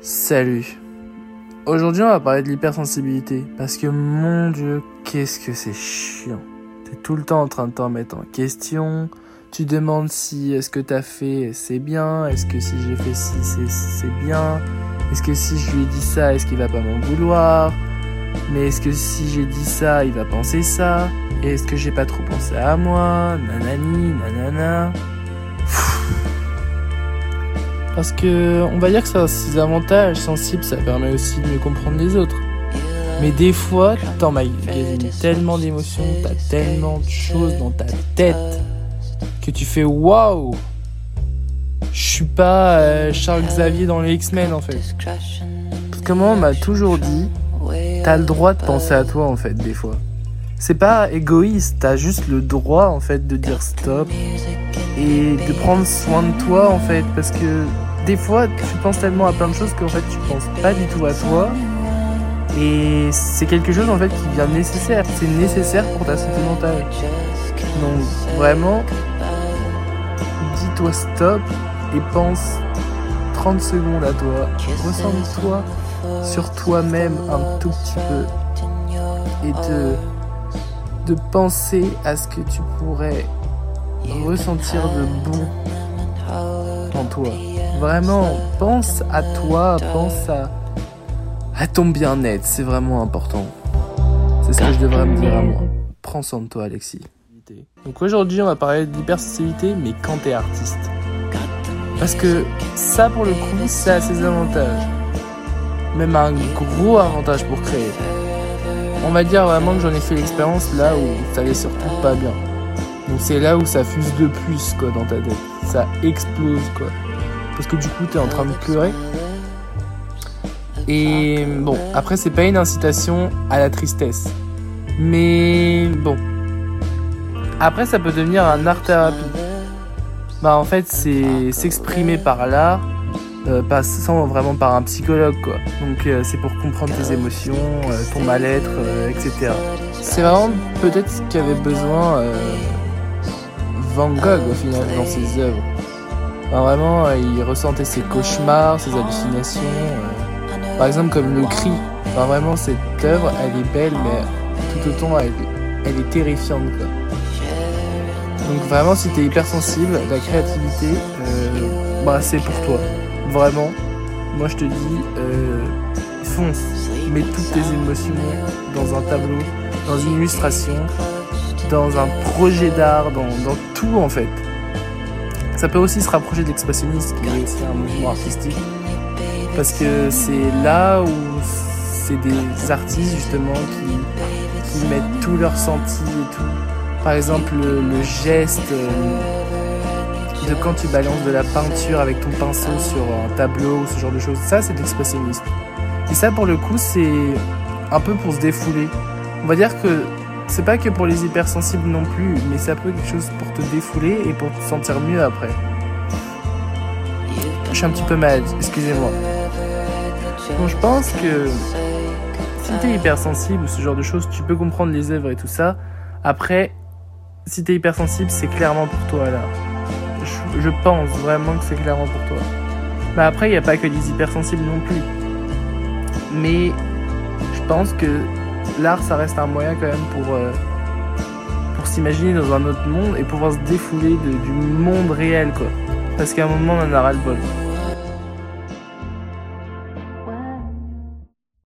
Salut. Aujourd'hui, on va parler de l'hypersensibilité. Parce que mon dieu, qu'est-ce que c'est chiant. T'es tout le temps en train de t'en mettre en question. Tu demandes si est-ce que t'as fait c'est bien, est-ce que si j'ai fait ci c'est bien, est-ce que si je lui ai dit ça, est-ce qu'il va pas m'en vouloir, mais est-ce que si j'ai dit ça, il va penser ça, est-ce que j'ai pas trop pensé à moi, nanani, nanana. Parce que on va dire que ça a ses avantages sensibles, ça permet aussi de mieux comprendre les autres. Mais des fois, t'emmagasines tellement d'émotions, t'as tellement de choses dans ta tête que tu fais waouh Je suis pas euh, Charles Xavier dans les X-Men en fait. Parce que moi, on m'a toujours dit t'as le droit de penser à toi en fait, des fois. C'est pas égoïste, t'as juste le droit en fait de dire stop et de prendre soin de toi en fait parce que des fois, tu penses tellement à plein de choses qu'en fait, tu penses pas du tout à toi. Et c'est quelque chose en fait qui devient nécessaire. C'est nécessaire pour ta santé mentale. Donc vraiment, dis-toi stop et pense 30 secondes à toi. Ressens-toi sur toi-même un tout petit peu. Et de, de penser à ce que tu pourrais ressentir de bon toi. Vraiment, pense à toi, pense à, à ton bien-être, c'est vraiment important. C'est ce que je devrais me dire à moi. Prends soin de toi, Alexis. Donc aujourd'hui, on va parler d'hypersensibilité, mais quand t'es artiste. Parce que ça, pour le coup, ça a ses avantages. Même un gros avantage pour créer. On va dire vraiment que j'en ai fait l'expérience là où ça allait surtout pas bien. Donc c'est là où ça fuse de plus quoi dans ta tête. Ça explose quoi. Parce que du coup t'es en train de pleurer. Et bon, après c'est pas une incitation à la tristesse. Mais bon. Après ça peut devenir un art thérapie. Bah en fait c'est s'exprimer par l'art. Euh, passant vraiment par un psychologue quoi. Donc euh, c'est pour comprendre tes émotions, euh, ton mal-être, euh, etc. C'est vraiment peut-être ce qu'avait besoin Van Gogh au final dans ses œuvres. Enfin, vraiment, euh, il ressentait ses cauchemars, ses hallucinations. euh, par exemple, comme le cri. Enfin, vraiment, cette œuvre, elle est belle, mais tout autant, elle, elle est terrifiante. Quoi. Donc vraiment, si t'es hypersensible, la créativité, euh, bah, c'est pour toi. Vraiment. Moi, je te dis, euh, fonce. Mets toutes tes émotions dans un tableau, dans une illustration, dans un projet d'art, dans, tout en fait. Ça peut aussi se rapprocher de l'expressionniste, qui est un mouvement artistique. Parce que c'est là où c'est des artistes justement qui, mettent tout leur senti et tout. Par exemple, le, geste euh, de quand tu balances de la peinture avec ton pinceau sur un tableau ou ce genre de choses, ça c'est de l'expressionniste. Et ça pour le coup c'est un peu pour se défouler. On va dire que c'est pas que pour les hypersensibles non plus, mais ça peut être quelque chose pour te défouler et pour te sentir mieux après. Je suis un petit peu malade, excusez-moi. Bon, je pense que si t'es hypersensible ou ce genre de choses, tu peux comprendre les œuvres et tout ça. Après, si t'es hypersensible, c'est clairement pour toi là. Je, pense vraiment que c'est clairement pour toi. Mais après, il n'y a pas que les hypersensibles non plus. Mais je pense que l'art, ça reste un moyen quand même pour, euh, pour s'imaginer dans un autre monde et pouvoir se défouler du monde réel, quoi. Parce qu'à un moment, on en a ras le bol.